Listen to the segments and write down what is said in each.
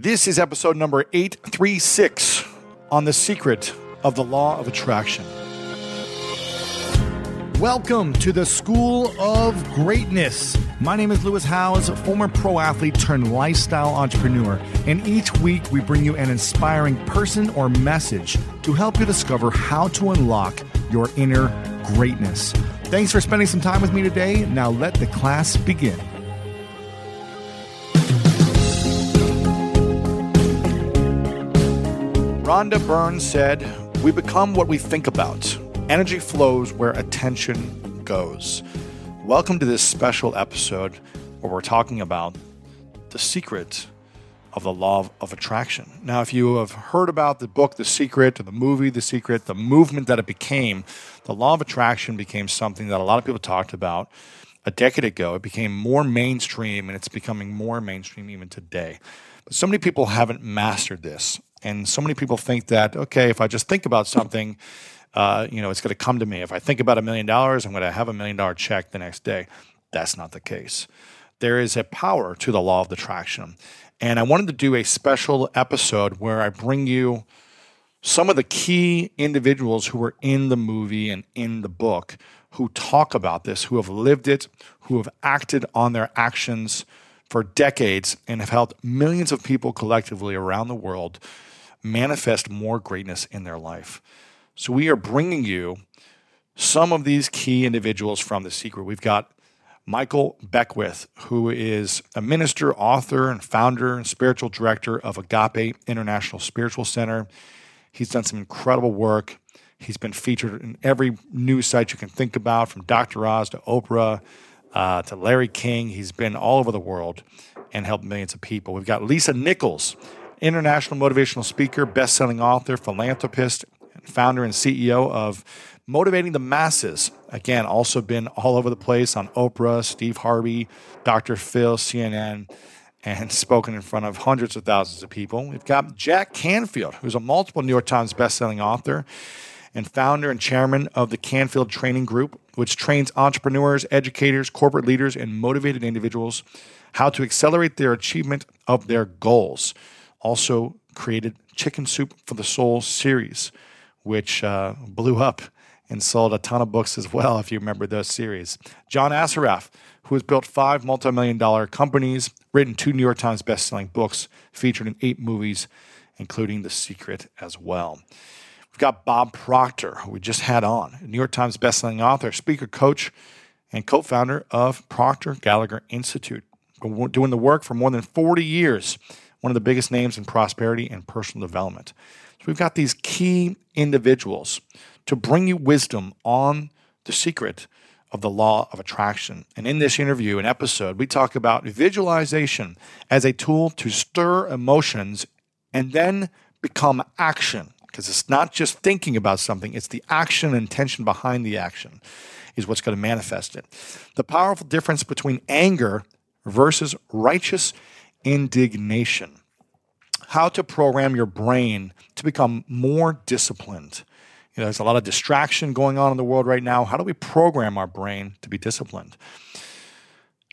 This is episode number 836 on the secret of the law of attraction. Welcome to the School of Greatness. My name is Lewis Howes, former pro athlete turned lifestyle entrepreneur, and each week we bring you an inspiring person or message to help you discover how to unlock your inner greatness. Thanks for spending some time with me today. Now let the class begin. Rhonda Byrne said, We become what we think about. Energy flows where attention goes. Welcome to this special episode where we're talking about the secret of the law of attraction. Now, if you have heard about the book The Secret, or the movie The Secret, the movement that it became, the law of attraction became something that a lot of people talked about a decade ago. It became more mainstream and it's becoming more mainstream even today. But so many people haven't mastered this. And so many people think that, okay, if I just think about something, uh, you know, it's going to come to me. If I think about a million dollars, I'm going to have a million dollar check the next day. That's not the case. There is a power to the law of attraction. And I wanted to do a special episode where I bring you some of the key individuals who were in the movie and in the book who talk about this, who have lived it, who have acted on their actions for decades, and have helped millions of people collectively around the world manifest more greatness in their life. So we are bringing you some of these key individuals from The Secret. We've got Michael Beckwith, who is a minister, author, and founder and spiritual director of Agape International Spiritual Center. He's done some incredible work. He's been featured in every news site you can think about, from Dr. Oz to Oprah uh, to Larry King. He's been all over the world and helped millions of people. We've got Lisa Nichols, international motivational speaker, best-selling author, philanthropist, founder and CEO of Motivating the Masses. Again, also been all over the place on Oprah, Steve Harvey, Dr. Phil, CNN, and spoken in front of hundreds of thousands of people. We've got Jack Canfield, who's a multiple New York Times best-selling author and founder and chairman of the Canfield Training Group, which trains entrepreneurs, educators, corporate leaders, and motivated individuals how to accelerate their achievement of their goals also created Chicken Soup for the Soul series, which uh, blew up and sold a ton of books as well, if you remember those series. John Assaraf, who has built five multi million dollar companies, written two New York Times best-selling books, featured in eight movies, including The Secret as well. We've got Bob Proctor, who we just had on, New York Times bestselling author, speaker, coach, and co founder of Proctor Gallagher Institute. Doing the work for more than 40 years one of the biggest names in prosperity and personal development. So we've got these key individuals to bring you wisdom on the secret of the law of attraction. And in this interview and episode, we talk about visualization as a tool to stir emotions and then become action. Because it's not just thinking about something, it's the action and intention behind the action is what's going to manifest it. The powerful difference between anger versus righteous indignation. How to program your brain to become more disciplined. You know, there's a lot of distraction going on in the world right now. How do we program our brain to be disciplined?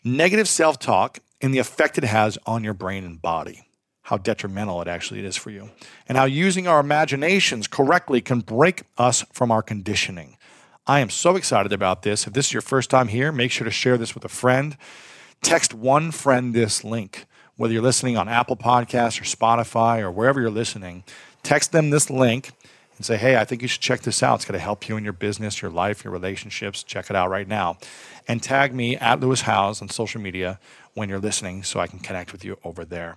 Negative self talk and the effect it has on your brain and body, how detrimental it actually is for you, and how using our imaginations correctly can break us from our conditioning. I am so excited about this. If this is your first time here, make sure to share this with a friend. Text one friend this link whether you're listening on Apple Podcasts or Spotify or wherever you're listening, text them this link and say, hey, I think you should check this out. It's going to help you in your business, your life, your relationships. Check it out right now. And tag me at Lewis Howes on social media when you're listening so I can connect with you over there.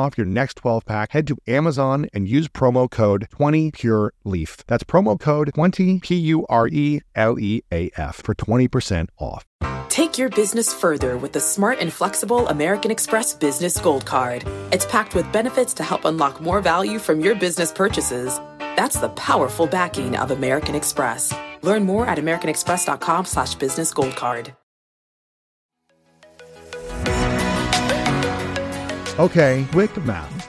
off your next 12 pack, head to Amazon and use promo code 20PureLeaf. That's promo code 20 P U R E L E A F for 20% off. Take your business further with the smart and flexible American Express Business Gold Card. It's packed with benefits to help unlock more value from your business purchases. That's the powerful backing of American Express. Learn more at americanexpress.com slash business gold card. Okay, quick math.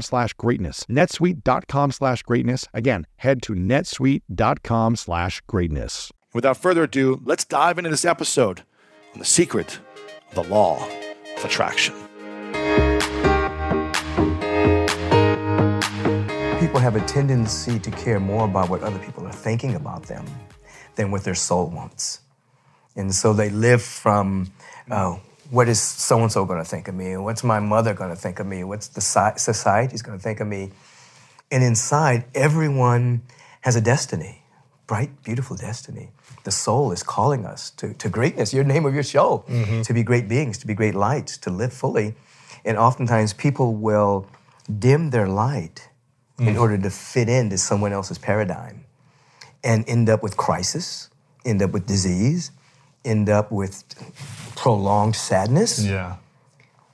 slash greatness. netsuite.com slash greatness. Again, head to netsuite.com slash greatness. Without further ado, let's dive into this episode on the secret of the law of attraction. People have a tendency to care more about what other people are thinking about them than what their soul wants. And so they live from, uh, what is so and so going to think of me? What's my mother going to think of me? What's the society's going to think of me? And inside, everyone has a destiny, bright, beautiful destiny. The soul is calling us to, to greatness, your name of your show, mm-hmm. to be great beings, to be great lights, to live fully. And oftentimes, people will dim their light mm. in order to fit into someone else's paradigm and end up with crisis, end up with disease, end up with prolonged sadness. Yeah.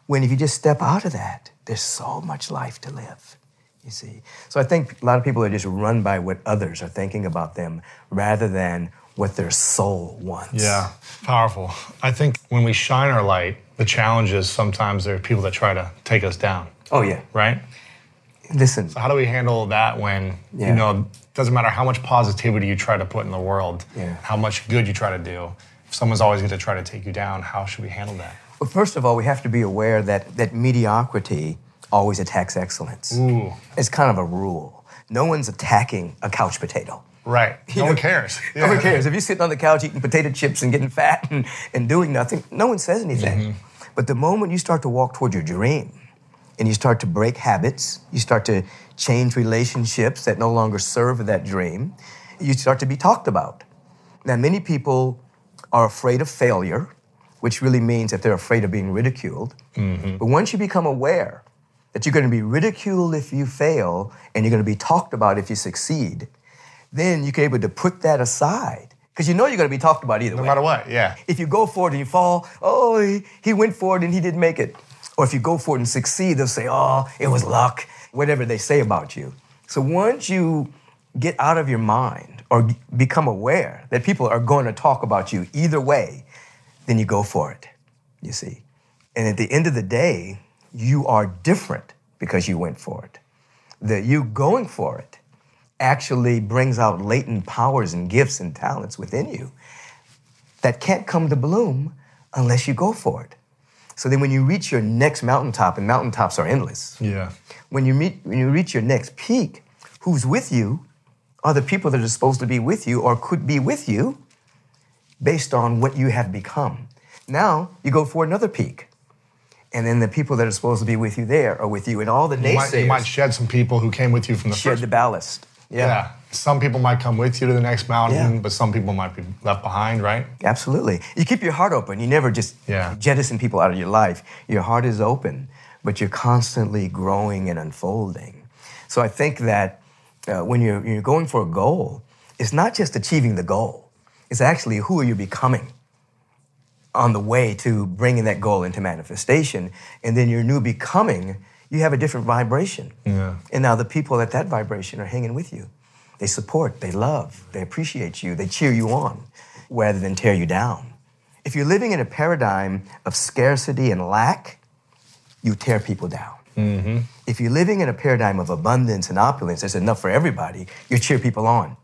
When if you just step out of that, there's so much life to live. You see. So I think a lot of people are just run by what others are thinking about them rather than what their soul wants. Yeah, powerful. I think when we shine our light, the challenge is sometimes there are people that try to take us down. Oh yeah. Right? Listen. So how do we handle that when yeah. you know it doesn't matter how much positivity you try to put in the world, yeah. how much good you try to do if someone's always going to try to take you down, how should we handle that? Well, first of all, we have to be aware that, that mediocrity always attacks excellence. Ooh. It's kind of a rule. No one's attacking a couch potato. Right. No one cares. Yeah. No one cares. If you're sitting on the couch eating potato chips and getting fat and, and doing nothing, no one says anything. Mm-hmm. But the moment you start to walk toward your dream and you start to break habits, you start to change relationships that no longer serve that dream, you start to be talked about. Now, many people are afraid of failure, which really means that they're afraid of being ridiculed. Mm-hmm. But once you become aware that you're going to be ridiculed if you fail and you're going to be talked about if you succeed, then you can able to put that aside. Because you know you're going to be talked about either no way. No matter what, yeah. If you go for it and you fall, oh, he, he went for it and he didn't make it. Or if you go for it and succeed, they'll say, oh, it was luck, whatever they say about you. So once you get out of your mind or become aware that people are going to talk about you either way, then you go for it, you see. And at the end of the day, you are different because you went for it. That you going for it actually brings out latent powers and gifts and talents within you that can't come to bloom unless you go for it. So then when you reach your next mountaintop, and mountaintops are endless. Yeah. When you meet when you reach your next peak, who's with you are the people that are supposed to be with you or could be with you based on what you have become. Now you go for another peak. And then the people that are supposed to be with you there are with you. And all the naysayers. You might, you might shed some people who came with you from the shed first. the ballast. Yeah. yeah. Some people might come with you to the next mountain, yeah. but some people might be left behind, right? Absolutely. You keep your heart open. You never just yeah. jettison people out of your life. Your heart is open, but you're constantly growing and unfolding. So I think that uh, when you're, you're going for a goal, it's not just achieving the goal, it's actually who are you becoming on the way to bringing that goal into manifestation. And then your new becoming, you have a different vibration. Yeah. And now the people at that vibration are hanging with you. They support, they love, they appreciate you, they cheer you on rather than tear you down. If you're living in a paradigm of scarcity and lack, you tear people down. If you're living in a paradigm of abundance and opulence, there's enough for everybody, you cheer people on.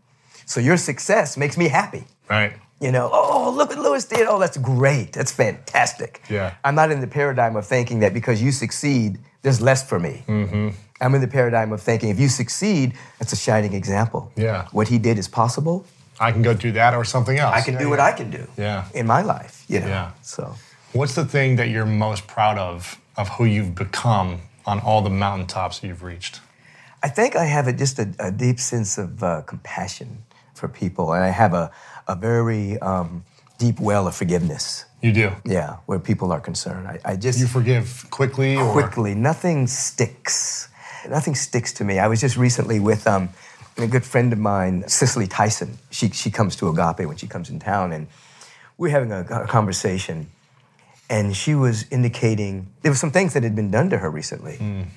So your success makes me happy. Right. You know, oh, look what Lewis did. Oh, that's great. That's fantastic. Yeah. I'm not in the paradigm of thinking that because you succeed, there's less for me. Mm-hmm. I'm in the paradigm of thinking if you succeed, that's a shining example. Yeah. What he did is possible. I can go do that or something else. I can Yeah, do what. I can do Yeah. in my life. You know? Yeah. So What's the thing that you're most proud of of who you've become on all the mountaintops you've reached? I think I have a, just a, a deep sense of uh, compassion for people, and I have a, a very um, deep well of forgiveness. You do. Yeah, where people are concerned. I, I just You forgive quickly or quickly. Nothing sticks. Nothing sticks to me. I was just recently with um, a good friend of mine, Cicely Tyson. She, she comes to Agape when she comes in town, and we're having a, a conversation. And she was indicating there were some things that had been done to her recently, and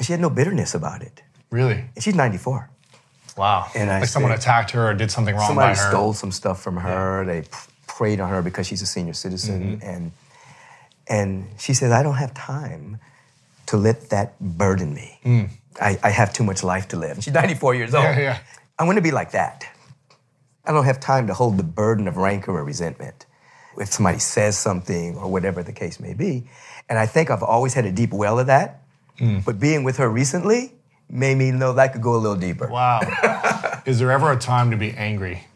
she had no bitterness about it. really? And she's 94. Wow. And I like someone said- attacked her or did something wrong Somebody by her. stole some stuff from her. They preyed on her because she's a senior citizen, Mm-hmm. and and she says, "I don't have time to let that burden me. I, I have too much life to live." And she's 94 years old. Mm. Yeah, yeah. I want to be like that. I don't have time to hold the burden of rancor or resentment if somebody says something or whatever the case may be. And I think I've always had a deep well of that. Mm. But being with her recently made me know that could go a little deeper. Wow. Is there ever a time to be angry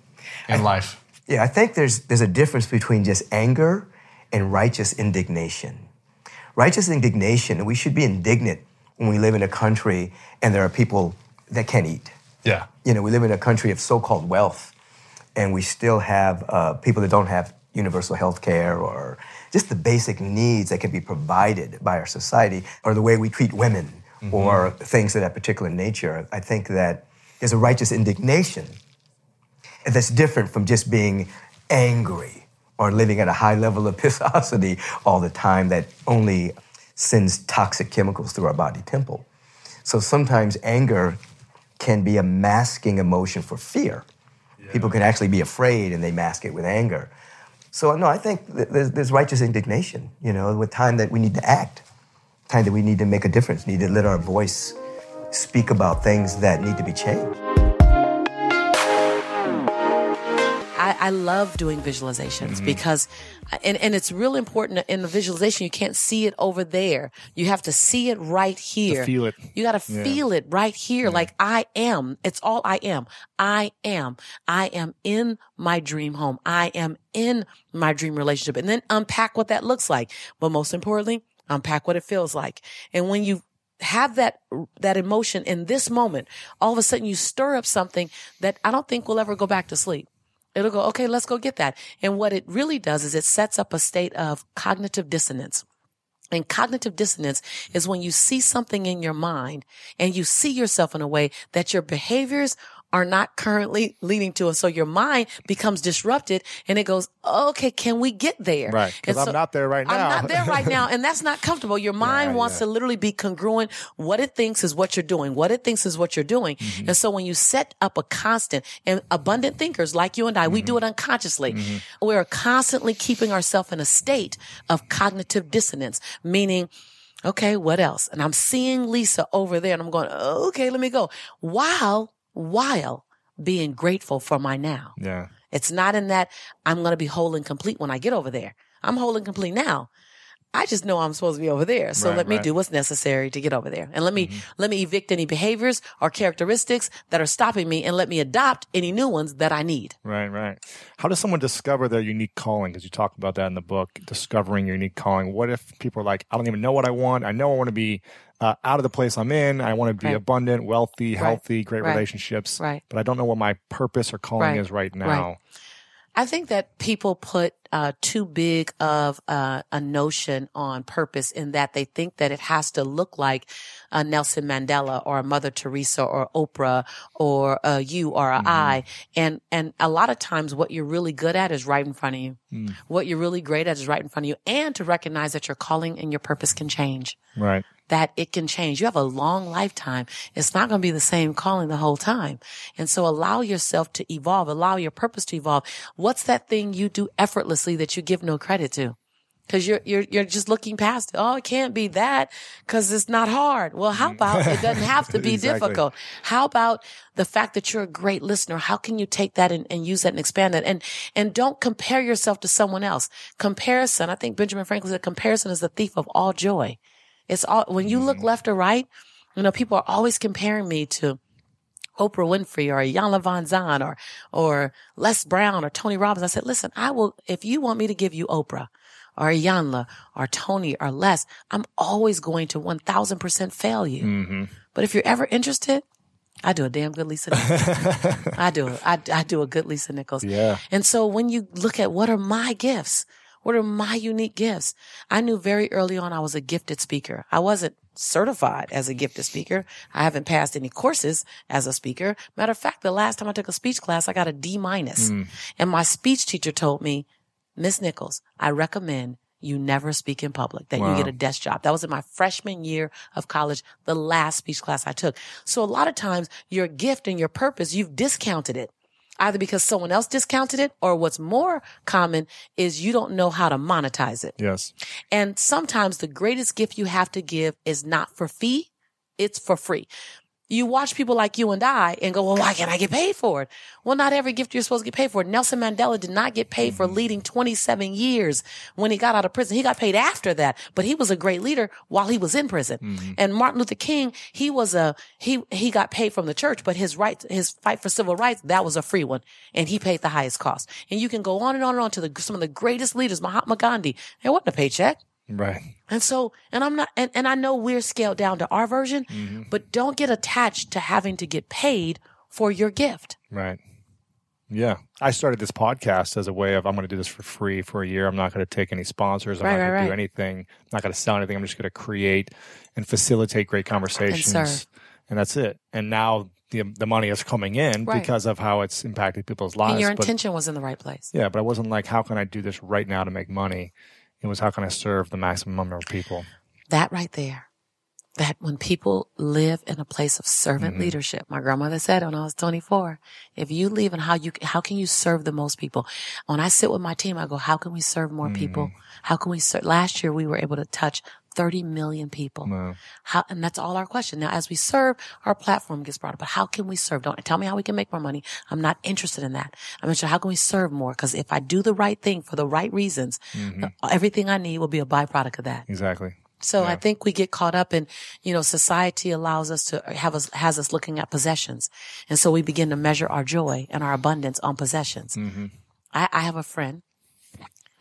in life? Yeah, I think there's there's a difference between just anger and righteous indignation. Righteous indignation, we should be indignant when we live in a country and there are people that can't eat. Yeah. You know, we live in a country of so-called wealth, and we still have uh, people that don't have universal health care or just the basic needs that can be provided by our society, or the way we treat women, mm-hmm. or things of that particular nature. I think that there's a righteous indignation that's different from just being angry or living at a high level of pissosity all the time that only sends toxic chemicals through our body temple. So sometimes anger can be a masking emotion for fear. People can actually be afraid and they mask it with anger. So no, I think there's, there's righteous indignation, you know, with time that we need to act, time that we need to make a difference, need to let our voice speak about things that need to be changed. I, I love doing visualizations mm-hmm. because, and, and it's real important in the visualization. You can't see it over there. You have to see it right here. feel it. You got to Yeah. feel it right here. Like I am. It's all I am. I am. I am in my dream home. I am in my dream relationship and then unpack what that looks like. But most importantly, unpack what it feels like. And when you have that that emotion in this moment, all of a sudden you stir up something that I don't think will ever go back to sleep. It'll go, okay, let's go get that. And what it really does is it sets up a state of cognitive dissonance. And cognitive dissonance is when you see something in your mind and you see yourself in a way that your behaviors are not currently leading to it. So your mind becomes disrupted and it goes, okay, can we get there? Right, 'cause And I'm not there right now. I'm not there right now. And that's not comfortable. Your mind Yeah, wants yeah. to literally be congruent. What it thinks is what you're doing. What it thinks is what you're doing. Mm-hmm. And so when you set up a constant and abundant thinkers like you and I, we Mm-hmm. do it unconsciously. We're constantly keeping ourselves in a state of cognitive dissonance, meaning, okay, what else? And I'm seeing Lisa over there and I'm going, okay, let me go. While, while being grateful for my now. Yeah. It's not in that I'm going to be whole and complete when I get over there. I'm whole and complete now. I just know I'm supposed to be over there. So Right, let me right. do what's necessary to get over there. And let me, mm-hmm. let me evict any behaviors or characteristics that are stopping me and let me adopt any new ones that I need. Right, right. How does someone discover their unique calling? Because you talk about that in the book, discovering your unique calling. What if people are like, I don't even know what I want. I know I want to be uh, out of the place I'm in. I want to be Right. abundant, wealthy, healthy, great Right. relationships. Right. But I don't know what my purpose or calling Right. is right now. Right. I think that people put uh, too big of uh, a notion on purpose in that they think that it has to look like a Nelson Mandela or a Mother Teresa or Oprah or a you or I. And and a lot of times, what you're really good at is right in front of you. What you're really great at is right in front of you, and to recognize that your calling and your purpose can change Right. that it can change. You have a long lifetime. It's not going to be the same calling the whole time. And so allow yourself to evolve, allow your purpose to evolve. What's that thing you do effortlessly? That you give no credit to. Cause you're, you're, you're just looking past it. Oh, it can't be that cause it's not hard. Well, how mm-hmm. about it doesn't have to be Exactly. difficult? How about the fact that you're a great listener? How can you take that and, and use that and expand that? And, and don't compare yourself to someone else. Comparison, I think Benjamin Franklin said comparison is the thief of all joy. It's all, when you look mm-hmm. left or right, you know, people are always comparing me to Oprah Winfrey or Iyanla Vanzant or, or Les Brown or Tony Robbins. I said, listen, I will, if you want me to give you Oprah or Iyanla or Tony or Les, I'm always going to 1000% fail you. Mm-hmm. But if you're ever interested, I do a damn good Lisa Nichols. I do. I, I do a good Lisa Nichols. Yeah. And so when you look at what are my gifts, what are my unique gifts? I knew very early on I was a gifted speaker. I wasn't certified as a gifted speaker. I haven't passed any courses as a speaker. Matter of fact, the last time I took a speech class, I got a D minus. Hmm. And my speech teacher told me, Miss Nichols, I recommend you never speak in public, that you get a desk job. That was in my freshman year of college, the last speech class I took. So a lot of times your gift and your purpose, you've discounted it either because someone else discounted it or what's more common is you don't know how to monetize it. Yes. And sometimes the greatest gift you have to give is not for fee. It's for free. You watch people like you and I and go, well, why can't I get paid for it? Well, not every gift you're supposed to get paid for. Nelson Mandela did not get paid for mm-hmm. leading 27 years when he got out of prison. He got paid after that, but he was a great leader while he was in prison. Mm-hmm. And Martin Luther King, he was a, he, he got paid from the church, but his right, his fight for civil rights, that was a free one. And he paid the highest cost. And you can go on and on and on to the, some of the greatest leaders, Mahatma Gandhi. There wasn't a paycheck. Right. And so, and I'm not, and, and I know we're scaled down to our version, mm-hmm. but don't get attached to having to get paid for your gift. Right. Yeah. I started this podcast as a way of I'm going to do this for free for a year. I'm not going to take any sponsors. I'm Right, not going right, to do right. anything. I'm not going to sell anything. I'm just going to create and facilitate great conversations. serve. And that's it. And now the the money is coming in because of how it's impacted people's lives. and your But- intention was in the right place. yeah, but I wasn't like, how can I do this right now to make money? It was how can I serve the maximum number of people? That right there. That when people live in a place of servant mm-hmm. leadership, my grandmother said when I was 24, if you live in how you, how can you serve the most people? When I sit with my team, I go, how can we serve more people? Mm-hmm. How can we serve? Last year we were able to touch 30 million people. Wow. How, and that's all our question. Now, as we serve, our platform gets brought up, but how can we serve? Don't tell me how we can make more money. I'm not interested in that. I'm interested, how can we serve more? Cause if I do the right thing for the right reasons, mm-hmm. uh, everything I need will be a byproduct of that. Exactly. So I think we get caught up in, you know, society allows us to have us, has us looking at possessions. And so we begin to measure our joy and our abundance on possessions. Mm-hmm. I, I have a friend.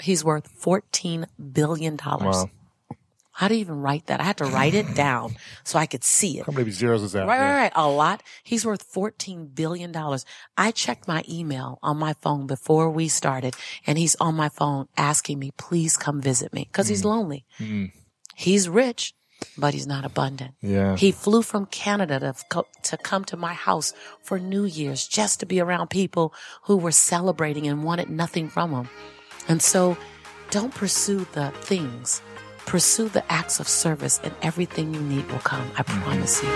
He's worth $14 billion. Wow. How do you even write that? I had to write it down so I could see it. How many zeros is that? Right, Yeah. right, right. A lot. He's worth $14 billion. I checked my email on my phone before we started and he's on my phone asking me, please come visit me because he's mm. lonely. Mm. He's rich, but he's not abundant. Yeah. He flew from Canada to, co- to come to my house for New Year's just to be around people who were celebrating and wanted nothing from him. And so don't pursue the things. Pursue the acts of service and everything you need will come. I promise you.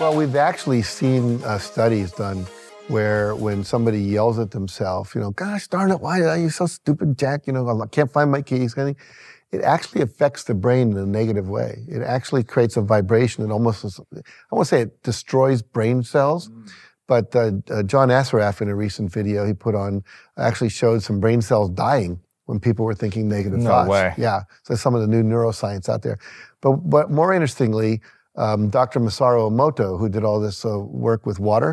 Well, we've actually seen uh, studies done where when somebody yells at themselves, you know, gosh darn it, why are you so stupid, Jack? You know, I can't find my keys. kind of thing. It actually affects the brain in a negative way. It actually creates a vibration that almost, I won't say it destroys brain cells, but uh, uh, John Assaraf in a recent video he put on actually showed some brain cells dying when people were thinking negative No thoughts. way. Yeah, so some of the new neuroscience out there. But, but more interestingly, um, Dr. Masaru Emoto, who did all this uh, work with water,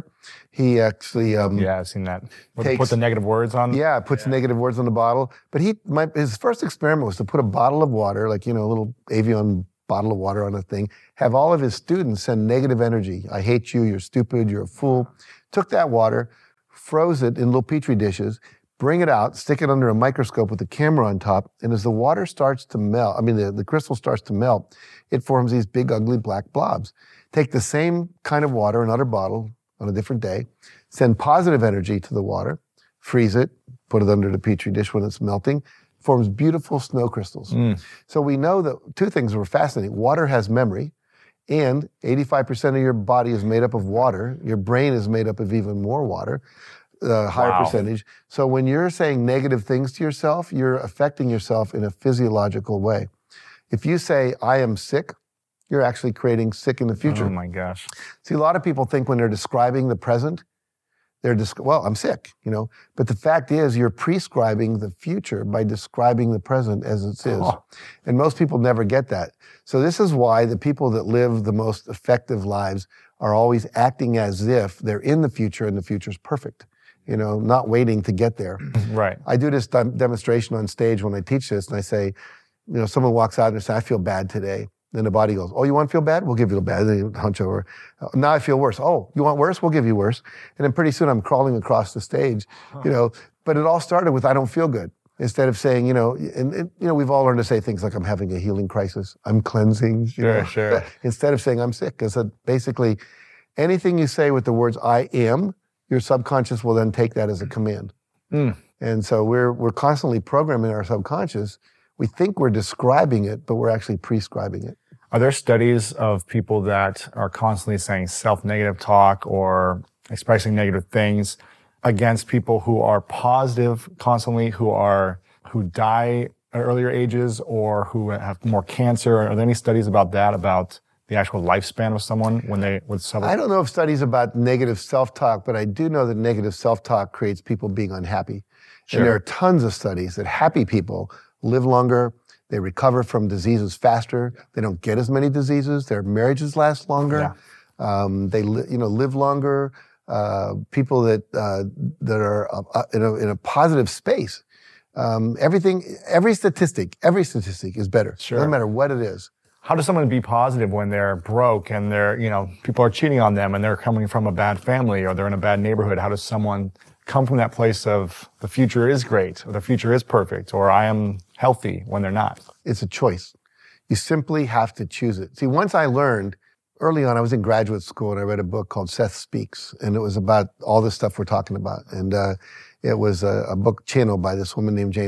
he actually um, Yeah, I've seen that. Put, Takes- put the negative words on. yeah, puts negative words on the bottle. But he, my, his first experiment was to put a bottle of water, like you know, a little Evian bottle of water on a thing. Have all of his students send negative energy. I hate you. You're stupid. You're a fool. Took that water, froze it in little petri dishes. Bring it out, stick it under a microscope with a camera on top, and as the water starts to melt, I mean, the, the crystal starts to melt, it forms these big, ugly black blobs. Take the same kind of water, another bottle on a different day, send positive energy to the water, freeze it, put it under the petri dish when it's melting, forms beautiful snow crystals. Mm. So we know that two things were fascinating. Water has memory, And 85% of your body is made up of water. Your brain is made up of even more water, a higher Wow. percentage. So when you're saying negative things to yourself, you're affecting yourself in a physiological way. If you say, I am sick, you're actually creating sick in the future. Oh my gosh. See, a lot of people think when they're describing the present, they're just, well, I'm sick, you know. But the fact is, you're prescribing the future by describing the present as it is. Oh. And most people never get that. So this is why the people that live the most effective lives are always acting as if they're in the future and the future's perfect, you know, not waiting to get there. Right. I do this dem- demonstration on stage when I teach this, and I say, you know, someone walks out and says, I feel bad today. Then the body goes, Oh, you want to feel bad? We'll give you a bad. Then you hunch over. "Oh, Now I feel worse. Oh, you want worse? We'll give you worse. And then pretty soon I'm crawling across the stage, you know. But it all started with I don't feel good. Instead of saying, you know, and, and, you know, we've all learned to say things like I'm having a healing crisis, I'm cleansing. Sure, know. sure. Instead of saying I'm sick, because basically anything you say with the words I am, your subconscious will then take that as a command. Mm. And so we're we're constantly programming our subconscious. We think we're describing it, but we're actually prescribing it. Are there studies of people that are constantly saying self-negative talk or expressing negative things against people who are positive constantly, who are who die at earlier ages or who have more cancer? Are there any studies about that, about the actual lifespan of someone when they with self? I don't know if studies about negative self-talk, but I do know that negative self-talk creates people being unhappy. Sure. And there are tons of studies that happy people live longer, they recover from diseases faster, they don't get as many diseases, their marriages last longer, um, they li- you know live longer. Uh, people that uh, that are uh, uh, in, a, in a positive space. Um, everything, every statistic, every statistic is better. Sure. No matter what it is. How does someone be positive when they're broke and they're, you know, people are cheating on them and they're coming from a bad family or they're in a bad neighborhood? How does someone come from that place of the future is great or the future is perfect or I am healthy when they're not? It's a choice. You simply have to choose it. See, once I learned early on, I was in graduate school and I read a book called Seth Speaks, and it was about all this stuff we're talking about. And uh, it was a, a book channeled by this woman named Jane.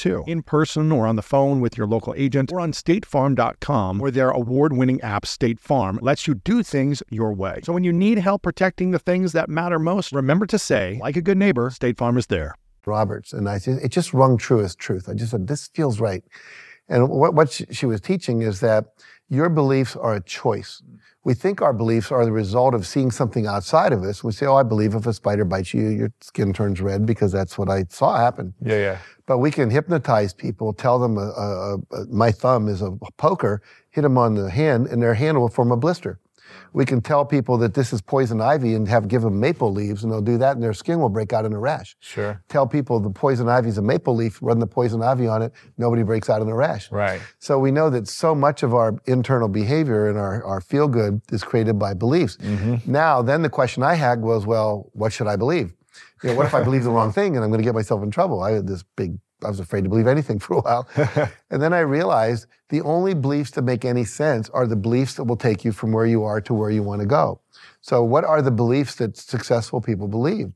In person or on the phone with your local agent or on statefarm.com, where their award winning app, State Farm, lets you do things your way. So when you need help protecting the things that matter most, remember to say, like a good neighbor, State Farm is there. Roberts, and I it just rung true as truth. I just said, this feels right. And what, what she was teaching is that your beliefs are a choice. We think our beliefs are the result of seeing something outside of us. We say, "Oh, I believe if a spider bites you, your skin turns red because that's what I saw happen." Yeah, yeah. But we can hypnotize people, tell them uh, uh, uh, my thumb is a poker, hit them on the hand, and their hand will form a blister. We can tell people that this is poison ivy and have give them maple leaves, and they'll do that, and their skin will break out in a rash. Sure. Tell people the poison ivy is a maple leaf, run the poison ivy on it, nobody breaks out in a rash. Right. So we know that so much of our internal behavior and our, our feel good is created by beliefs. Mm-hmm. Now, then the question I had was, well, what should I believe? You know, what if I believe the wrong thing and I'm going to get myself in trouble? I had this big, I was afraid to believe anything for a while. and then I realized the only beliefs that make any sense are the beliefs that will take you from where you are to where you want to go. So what are the beliefs that successful people believe?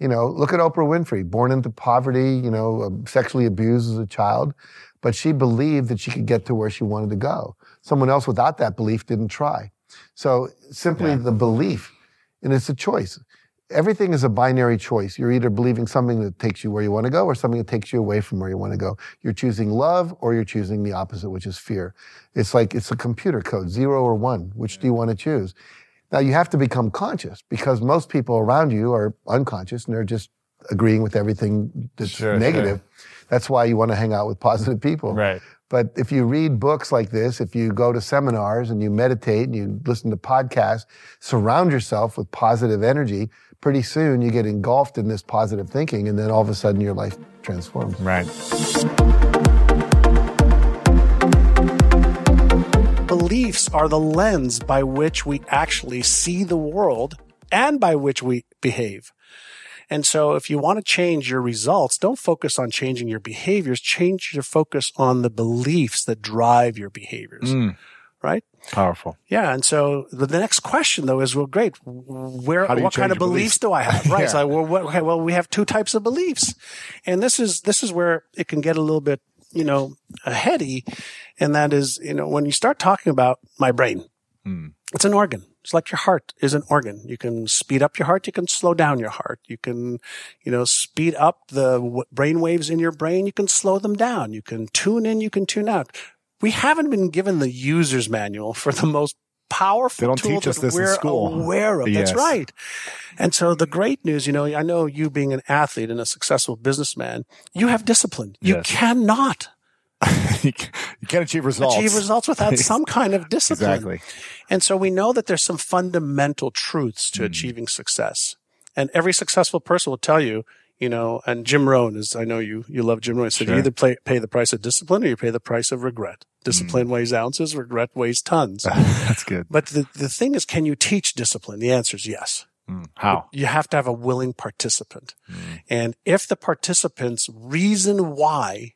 You know, look at Oprah Winfrey, born into poverty, you know, um, sexually abused as a child, but she believed that she could get to where she wanted to go. Someone else without that belief didn't try. So simply the belief, and it's a choice. Everything is a binary choice. You're either believing something that takes you where you want to go or something that takes you away from where you want to go. You're choosing love or you're choosing the opposite, which is fear. It's like it's a computer code, zero or one. Which do you want to choose? Now you have to become conscious because most people around you are unconscious and they're just agreeing with everything that's Sure, negative. That's why you want to hang out with positive people. Right. But if you read books like this, if you go to seminars and you meditate and you listen to podcasts, surround yourself with positive energy, pretty soon you get engulfed in this positive thinking and then all of a sudden your life transforms. Right. Beliefs are the lens by which we actually see the world and by which we behave. And so if you want to change your results, don't focus on changing your behaviors, change your focus on the beliefs that drive your behaviors. Mm. Right? Powerful. Yeah, and so the, the next question though is, well, great. Where, How do you what kind of beliefs beliefs? do I have? Right. Yeah. So, well, what, okay, well, we have two types of beliefs, and this is this is where it can get a little bit, you know, heady, and that is, you know, when you start talking about my brain, Hmm. it's an organ. It's like your heart is an organ. You can speed up your heart. You can slow down your heart. You can, you know, speed up the w- brain waves in your brain. You can slow them down. You can tune in. You can tune out. We haven't been given the user's manual for the most powerful They don't tool teach us that this in we're school. aware of. That's right. And so the great news, you know, I know you being an athlete and a successful businessman, you have discipline. You Yes. cannot you you can't achieve results. achieve results without some kind of discipline. Exactly. And so we know that there's some fundamental truths to hmm. achieving success. And every successful person will tell you, you know, and Jim Rohn is, I know you, you love Jim Rohn. So said, you either play, pay the price of discipline or you pay the price of regret. Discipline weighs ounces, regret weighs tons. That's good. but the, the thing is, can you teach discipline? The answer is yes. Mm. How? You have to have a willing participant. Mm. And if the participant's reason why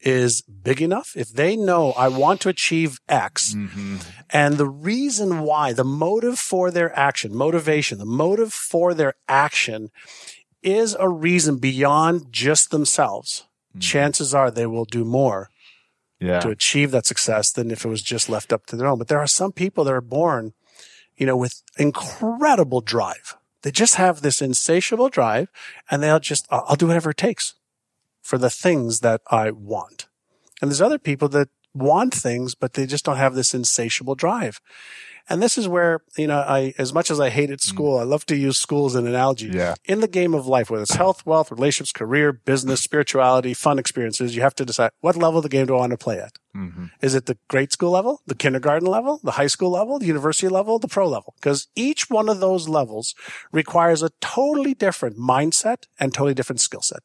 is big enough, if they know I want to achieve X Mm-hmm. and the reason why, the motive for their action, motivation, the motive for their action is a reason beyond just themselves, hmm. chances are they will do more Yeah. to achieve that success than if it was just left up to their own. But there are some people that are born, you know, with incredible drive. They just have this insatiable drive and they'll just, I'll I'll do whatever it takes for the things that I want. And there's other people that want things, but they just don't have this insatiable drive. And this is where, you know, I, as much as I hated mm. school, I love to use school as an analogy. Yeah. In the game of life, whether it's health, wealth, relationships, career, business, mm. spirituality, fun experiences, you have to decide what level of the game do I want to play at? Mm-hmm. Is it the grade school level, the kindergarten level, the high school level, the university level, the pro level? Because each one of those levels requires a totally different mindset and totally different skill set.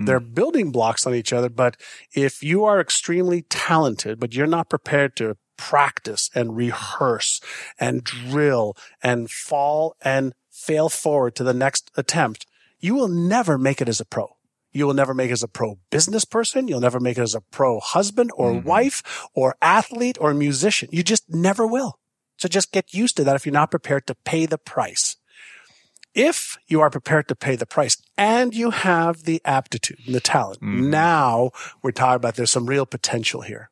Mm. They're building blocks on each other, but if you are extremely talented, but you're not prepared to practice and rehearse and drill and fall and fail forward to the next attempt, you will never make it as a pro. You will never make it as a pro business person. You'll never make it as a pro husband or mm-hmm. wife or athlete or musician. You just never will. So just get used to that if you're not prepared to pay the price. If you are prepared to pay the price and you have the aptitude and the talent, mm-hmm. now we're talking about there's some real potential here.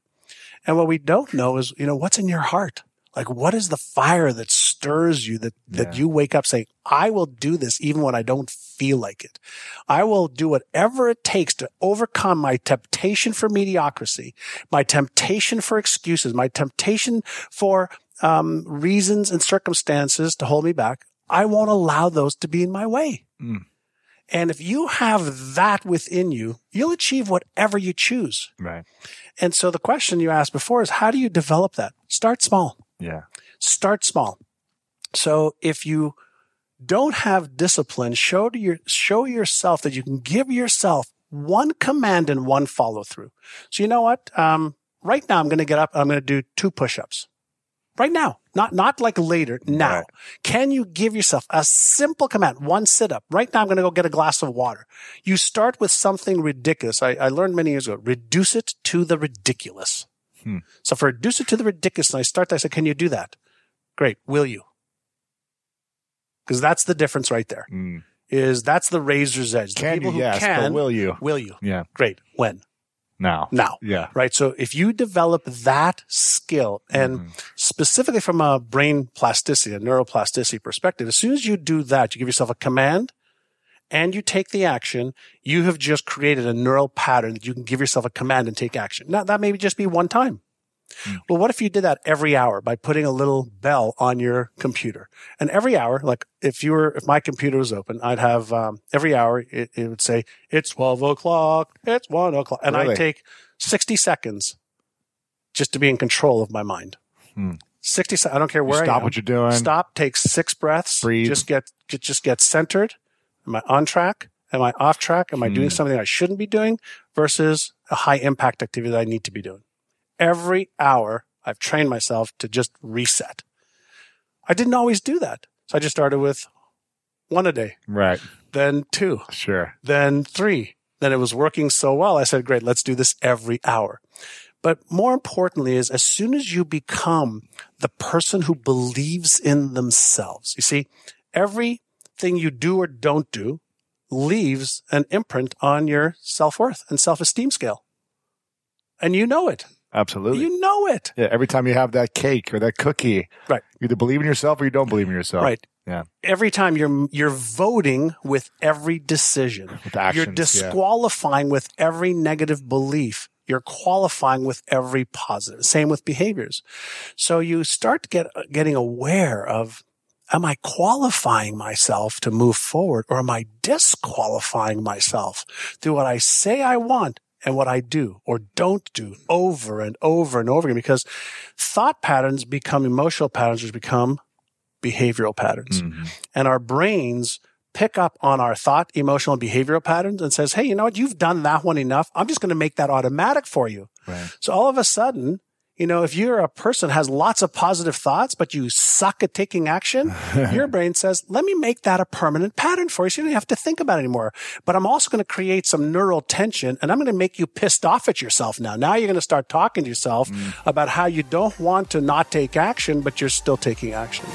And what we don't know is, you know, what's in your heart? Like, what is the fire that stirs you that, that you wake up saying, I will do this even when I don't feel like it. I will do whatever it takes to overcome my temptation for mediocrity, my temptation for excuses, my temptation for um, reasons and circumstances to hold me back, I won't allow those to be in my way. Mm. And if you have that within you, you'll achieve whatever you choose. Right. And so the question you asked before is how do you develop that? Start small. Yeah. Start small. So if you don't have discipline, show to your show yourself that you can give yourself one command and one follow through. So you know what? Um, right now I'm going to get up. I'm going to do two push-ups. Right now, not not like later. Now, Right. can you give yourself a simple command? One sit up. Right now, I'm going to go get a glass of water. You start with something ridiculous. I, I learned many years ago. Reduce it to the ridiculous. Hmm. So for reduce it to the ridiculous, and I start. I said, "Can you do that?" Great. Will you? Because that's the difference right there. Mm. Is that's the razor's edge. The Can people you? who Yes. can, will you? will you? Yeah. Great. When? Now. Now Yeah. right? So if you develop that skill and Mm-hmm. specifically from a brain plasticity, a neuroplasticity perspective, as soon as you do that, you give yourself a command and you take the action, you have just created a neural pattern that you can give yourself a command and take action. Now that may just be one time. Well, what if you did that every hour by putting a little bell on your computer? And every hour, like if you were, if my computer was open, I'd have um, every hour it, it would say it's twelve o'clock, it's one o'clock, and Really? I'd take sixty seconds just to be in control of my mind. Hmm. Sixty. seconds. I don't care You where I stop what you're doing. Stop. Take six breaths. Breathe. Just get, get just get centered. Am I on track? Am I off track? Am I doing Hmm. something I shouldn't be doing versus a high impact activity that I need to be doing? Every hour, I've trained myself to just reset. I didn't always do that. So I just started with one a day, Right. then two, Sure. then three. Then it was working so well. I said, great, let's do this every hour. But more importantly is as soon as you become the person who believes in themselves, you see, everything you do or don't do leaves an imprint on your self-worth and self-esteem scale. And you know it. Absolutely. You know it. yeah. Every time you have that cake or that cookie, Right. you either believe in yourself or you don't believe in yourself. Right. Yeah. Every time you're you're voting with every decision. With actions, you're actions. yeah. disqualifying with every negative belief. You're qualifying with every positive. Same with behaviors. So you start get getting aware of am I qualifying myself to move forward or am I disqualifying myself through what I say I want and what I do or don't do over and over and over again because thought patterns become emotional patterns which become behavioral patterns Mhm. and our brains pick up on our thought, emotional, and behavioral patterns and says, Hey, you know what? You've done that one enough. I'm just going to make that automatic for you. Right. So all of a sudden, you know, if you're a person has lots of positive thoughts, but you suck at taking action, your brain says, let me make that a permanent pattern for you. So you don't have to think about it anymore. But I'm also going to create some neural tension and I'm going to make you pissed off at yourself now. Now you're going to start talking to yourself about how you don't want to not take action, but you're still taking action.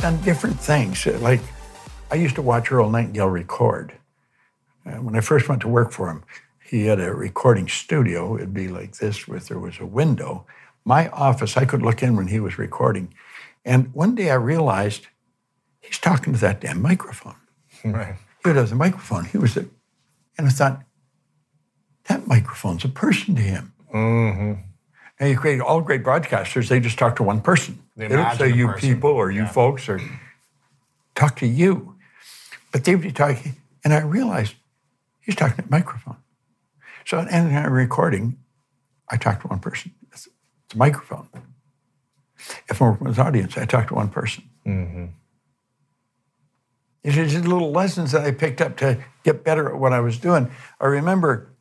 done different things. Like, I used to watch Earl Nightingale record. Uh, when I first went to work for him, he had a recording studio. It'd be like this, with there was a window. My office, I could look in when he was recording. And one day I realized he's talking to that damn microphone. Right. He does a microphone. He was a, and I thought, that microphone's a person to him. Mm-hmm. And you create all great broadcasters, they just talk to one person. They They, don't say you person. people or you folks or talk to you. But they would be talking, and I realized he's talking to a microphone. So at end recording, I talk to one person. It's, it's a microphone. If I'm working with an audience, I talk to one person. It's just little lessons that I picked up to get better at what I was doing. I remember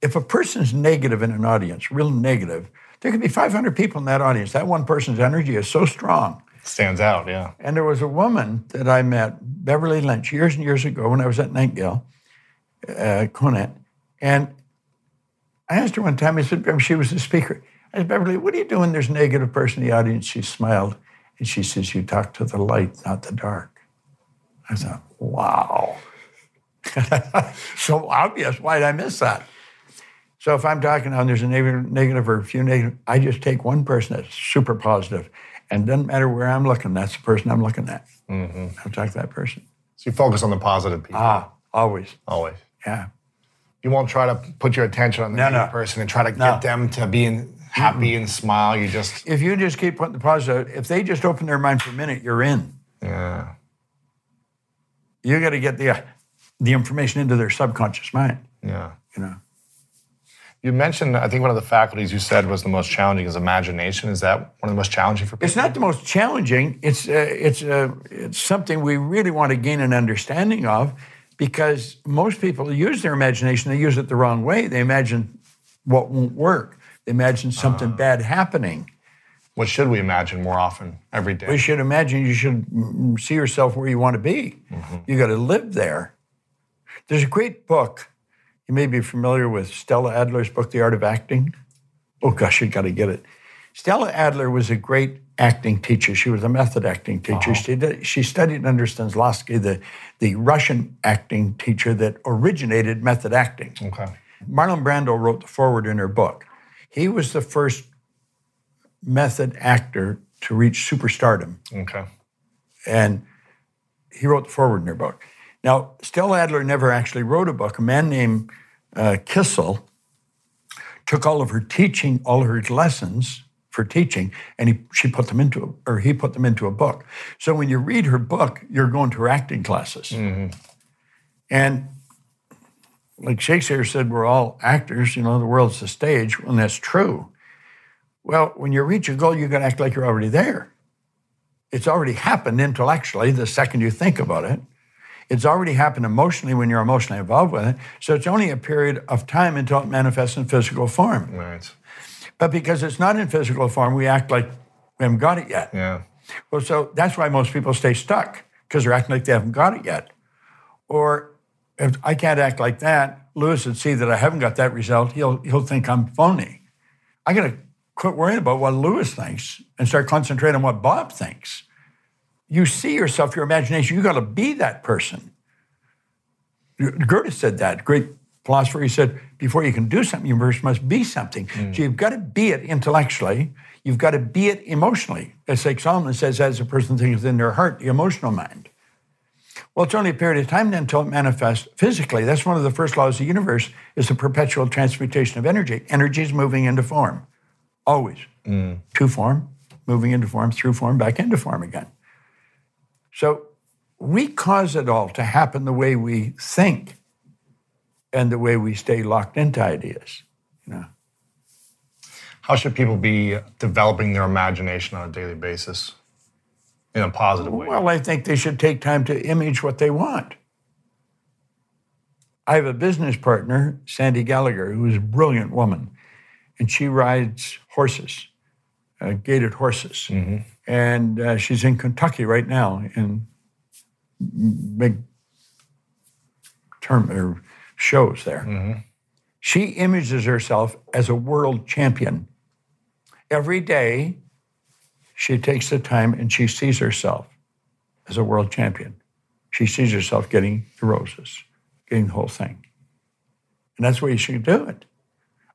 if a person's negative in an audience, real negative, there could be 500 people in that audience. That one person's energy is so strong. Stands out, yeah. And there was a woman that I met, Beverly Lynch, years and years ago when I was at Nightingale, uh, Conant. And I asked her one time, I said, she was the speaker. I said, Beverly, what are you doing? There's a negative person in the audience. She smiled and she says, You talk to the light, not the dark. I thought, wow. so obvious. Why did I miss that? So if I'm talking and there's a negative, negative or a few negative, I just take one person that's super positive, and doesn't matter where I'm looking, that's the person I'm looking at. Mm-hmm. I'll talk to that person. So you focus on the positive people Ah, always. always. Yeah. You won't try to put your attention on the No, no. person and try to No. get them to be in, happy and smile. You just If you just keep putting the positive, if they just open their mind for a minute, you're in. yeah. You got to get the uh, the information into their subconscious mind. Yeah. You know. You mentioned, I think one of the faculties you said was the most challenging is imagination. Is that one of the most challenging for people? It's not the most challenging. It's uh, it's uh, it's something we really want to gain an understanding of, because most people use their imagination. They use it the wrong way. They imagine what won't work. They imagine something ah. bad happening. What should we imagine more often every day? We should imagine you should see yourself where you want to be. Mm-hmm. You got to live there. There's a great book. You may be familiar with Stella Adler's book, The Art of Acting. Oh gosh, you got to get it. Stella Adler was a great acting teacher. She was a method acting teacher. She, did, she studied under Stanislavski, the, the Russian acting teacher that originated method acting. okay. Marlon Brando wrote the foreword in her book. He was the first method actor to reach superstardom Okay. and he wrote the foreword in her book. Now, Stella Adler never actually wrote a book. A man named uh, Kissel took all of her teaching, all of her lessons for teaching, and he she put them into a, or he put them into a book. So when you read her book, you're going to her acting classes, mm-hmm. and like Shakespeare said, we're all actors. You know, the world's the stage, and that's true. Well, when you reach a goal, you're going to act like you're already there. It's already happened intellectually the second you think about it. It's already happened emotionally when you're emotionally involved with it. So it's only a period of time until it manifests in physical form. Right. But because it's not in physical form, we act like we haven't got it yet. Yeah. Well, so that's why most people stay stuck because they're acting like they haven't got it yet. Or if I can't act like that, Lewis would see that I haven't got that result. He'll he'll think I'm phony. I got to quit worrying about what Lewis thinks and start concentrating on what Bob thinks. You see yourself, your imagination. You got to be that person. Goethe said that. Great philosopher. He said, before you can do something, you first must be something. So mm. you've got to be it intellectually. You've got to be it emotionally. As like Solomon says, as a person thinks in their heart, the emotional mind. Well, it's only a period of time then until it manifests physically. That's one of the first laws of the universe is the perpetual transmutation of energy. Energy is moving into form, always. Mm. To form, moving into form, through form, back into form again. So we cause it all to happen the way we think and the way we stay locked into ideas. You know. How should people be developing their imagination on a daily basis in a positive way? Well, I think they should take time to image what they want. I have a business partner, Sandy Gallagher, who is a brilliant woman, and she rides horses, uh, gaited horses. And uh, she's in Kentucky right now in big term or shows there. Mm-hmm. She images herself as a world champion. Every day, she takes the time and she sees herself as a world champion. She sees herself getting the roses, getting the whole thing. And that's where you should do it.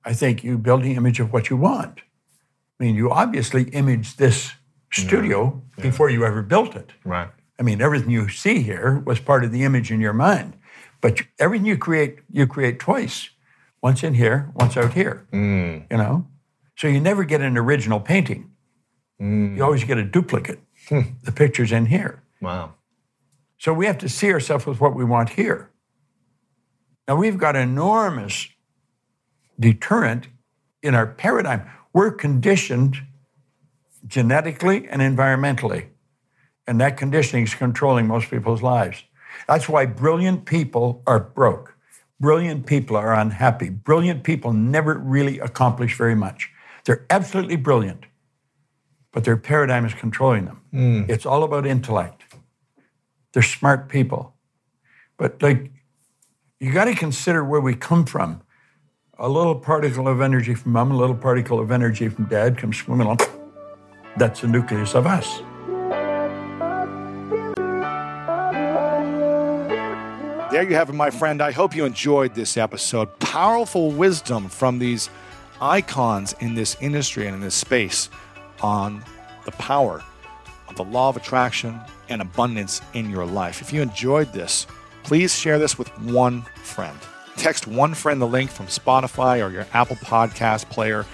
I think you build the image of what you want. I mean, you obviously imaged this studio before you ever built it. Right. I mean, everything you see here was part of the image in your mind. But you- everything you create, you create twice. Once in here, once out here. Mm. You know? So you never get an original painting. Mm. You always get a duplicate. Hmm. The picture's in here. Wow. So we have to see ourselves with what we want here. Now we've got enormous deterrent in our paradigm. We're conditioned genetically and environmentally. And that conditioning is controlling most people's lives. That's why brilliant people are broke. Brilliant people are unhappy. Brilliant people never really accomplish very much. They're absolutely brilliant, but their paradigm is controlling them. Hmm. It's all about intellect. They're smart people. But like, you got to consider where we come from. A little particle of energy from mom, a little particle of energy from dad comes swimming along. That's the nucleus of us. There you have it, my friend. I hope you enjoyed this episode. Powerful wisdom from these icons in this industry and in this space on the power of the law of attraction and abundance in your life. If you enjoyed this, please share this with one friend. text one friend the link from Spotify or your Apple Podcast player,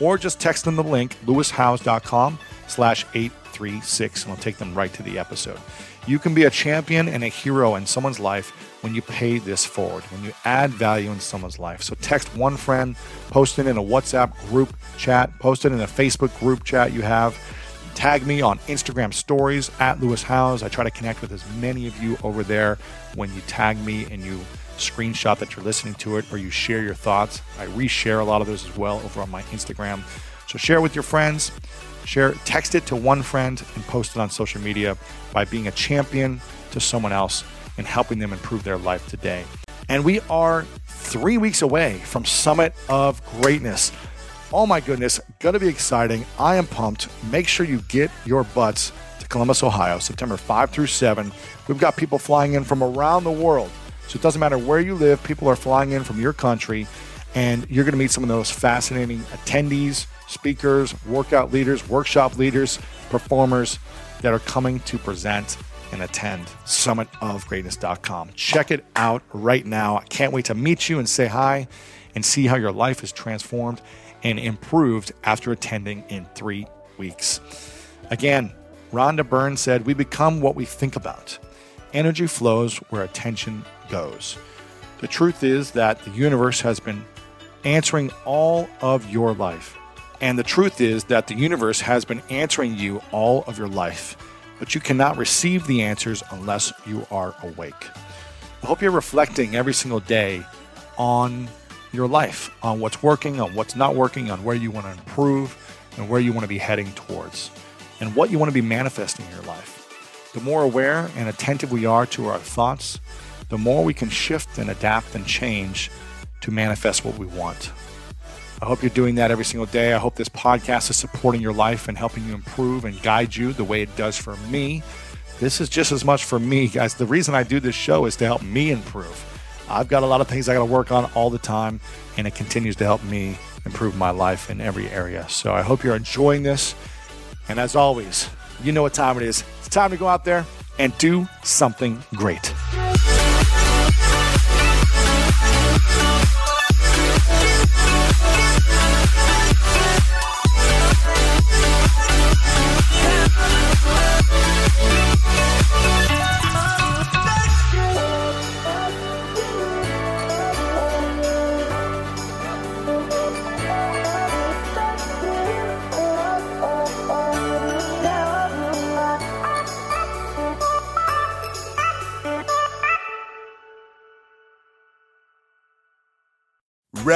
or just text them the link, lewishowes.com slash 836 and it'll take them right to the episode. You can be a champion and a hero in someone's life when you pay this forward, when you add value in someone's life. So text one friend, post it in a WhatsApp group chat, post it in a Facebook group chat you have. Tag me on Instagram stories at Lewis Howes. I try to connect with as many of you over there when you tag me and you screenshot that you're listening to it or you share your thoughts. I reshare a lot of those as well over on my Instagram. So share with your friends, share, text it to one friend and post it on social media by being a champion to someone else and helping them improve their life today. And we are three weeks away from Summit of Greatness. Oh my goodness, gonna be exciting. I am pumped. Make sure you get your butts to Columbus, Ohio, September 5 through 7. We've got people flying in from around the world. So it doesn't matter where you live, people are flying in from your country, and you're gonna meet some of those fascinating attendees, speakers, workout leaders, workshop leaders, performers that are coming to present and attend summitofgreatness.com. Check it out right now. I can't wait to meet you and say hi and see how your life is transformed and improved after attending in three weeks. Again, Rhonda Byrne said, We become what we think about. Energy flows where attention goes. The truth is that the universe has been answering all of your life. And the truth is that the universe has been answering you all of your life but you cannot receive the answers unless you are awake. I hope you're reflecting every single day on your life, on what's working, on what's not working, on where you want to improve, and where you want to be heading towards, and what you want to be manifesting in your life. The more aware and attentive we are to our thoughts, the more we can shift and adapt and change to manifest what we want. I hope you're doing that every single day. I hope this podcast is supporting your life and helping you improve and guide you the way it does for me. This is just as much for me, guys. The reason I do this show is to help me improve. I've got a lot of things I got to work on all the time, and it continues to help me improve my life in every area. So I hope you're enjoying this. And as always, you know what time it is. It's time to go out there and do something great.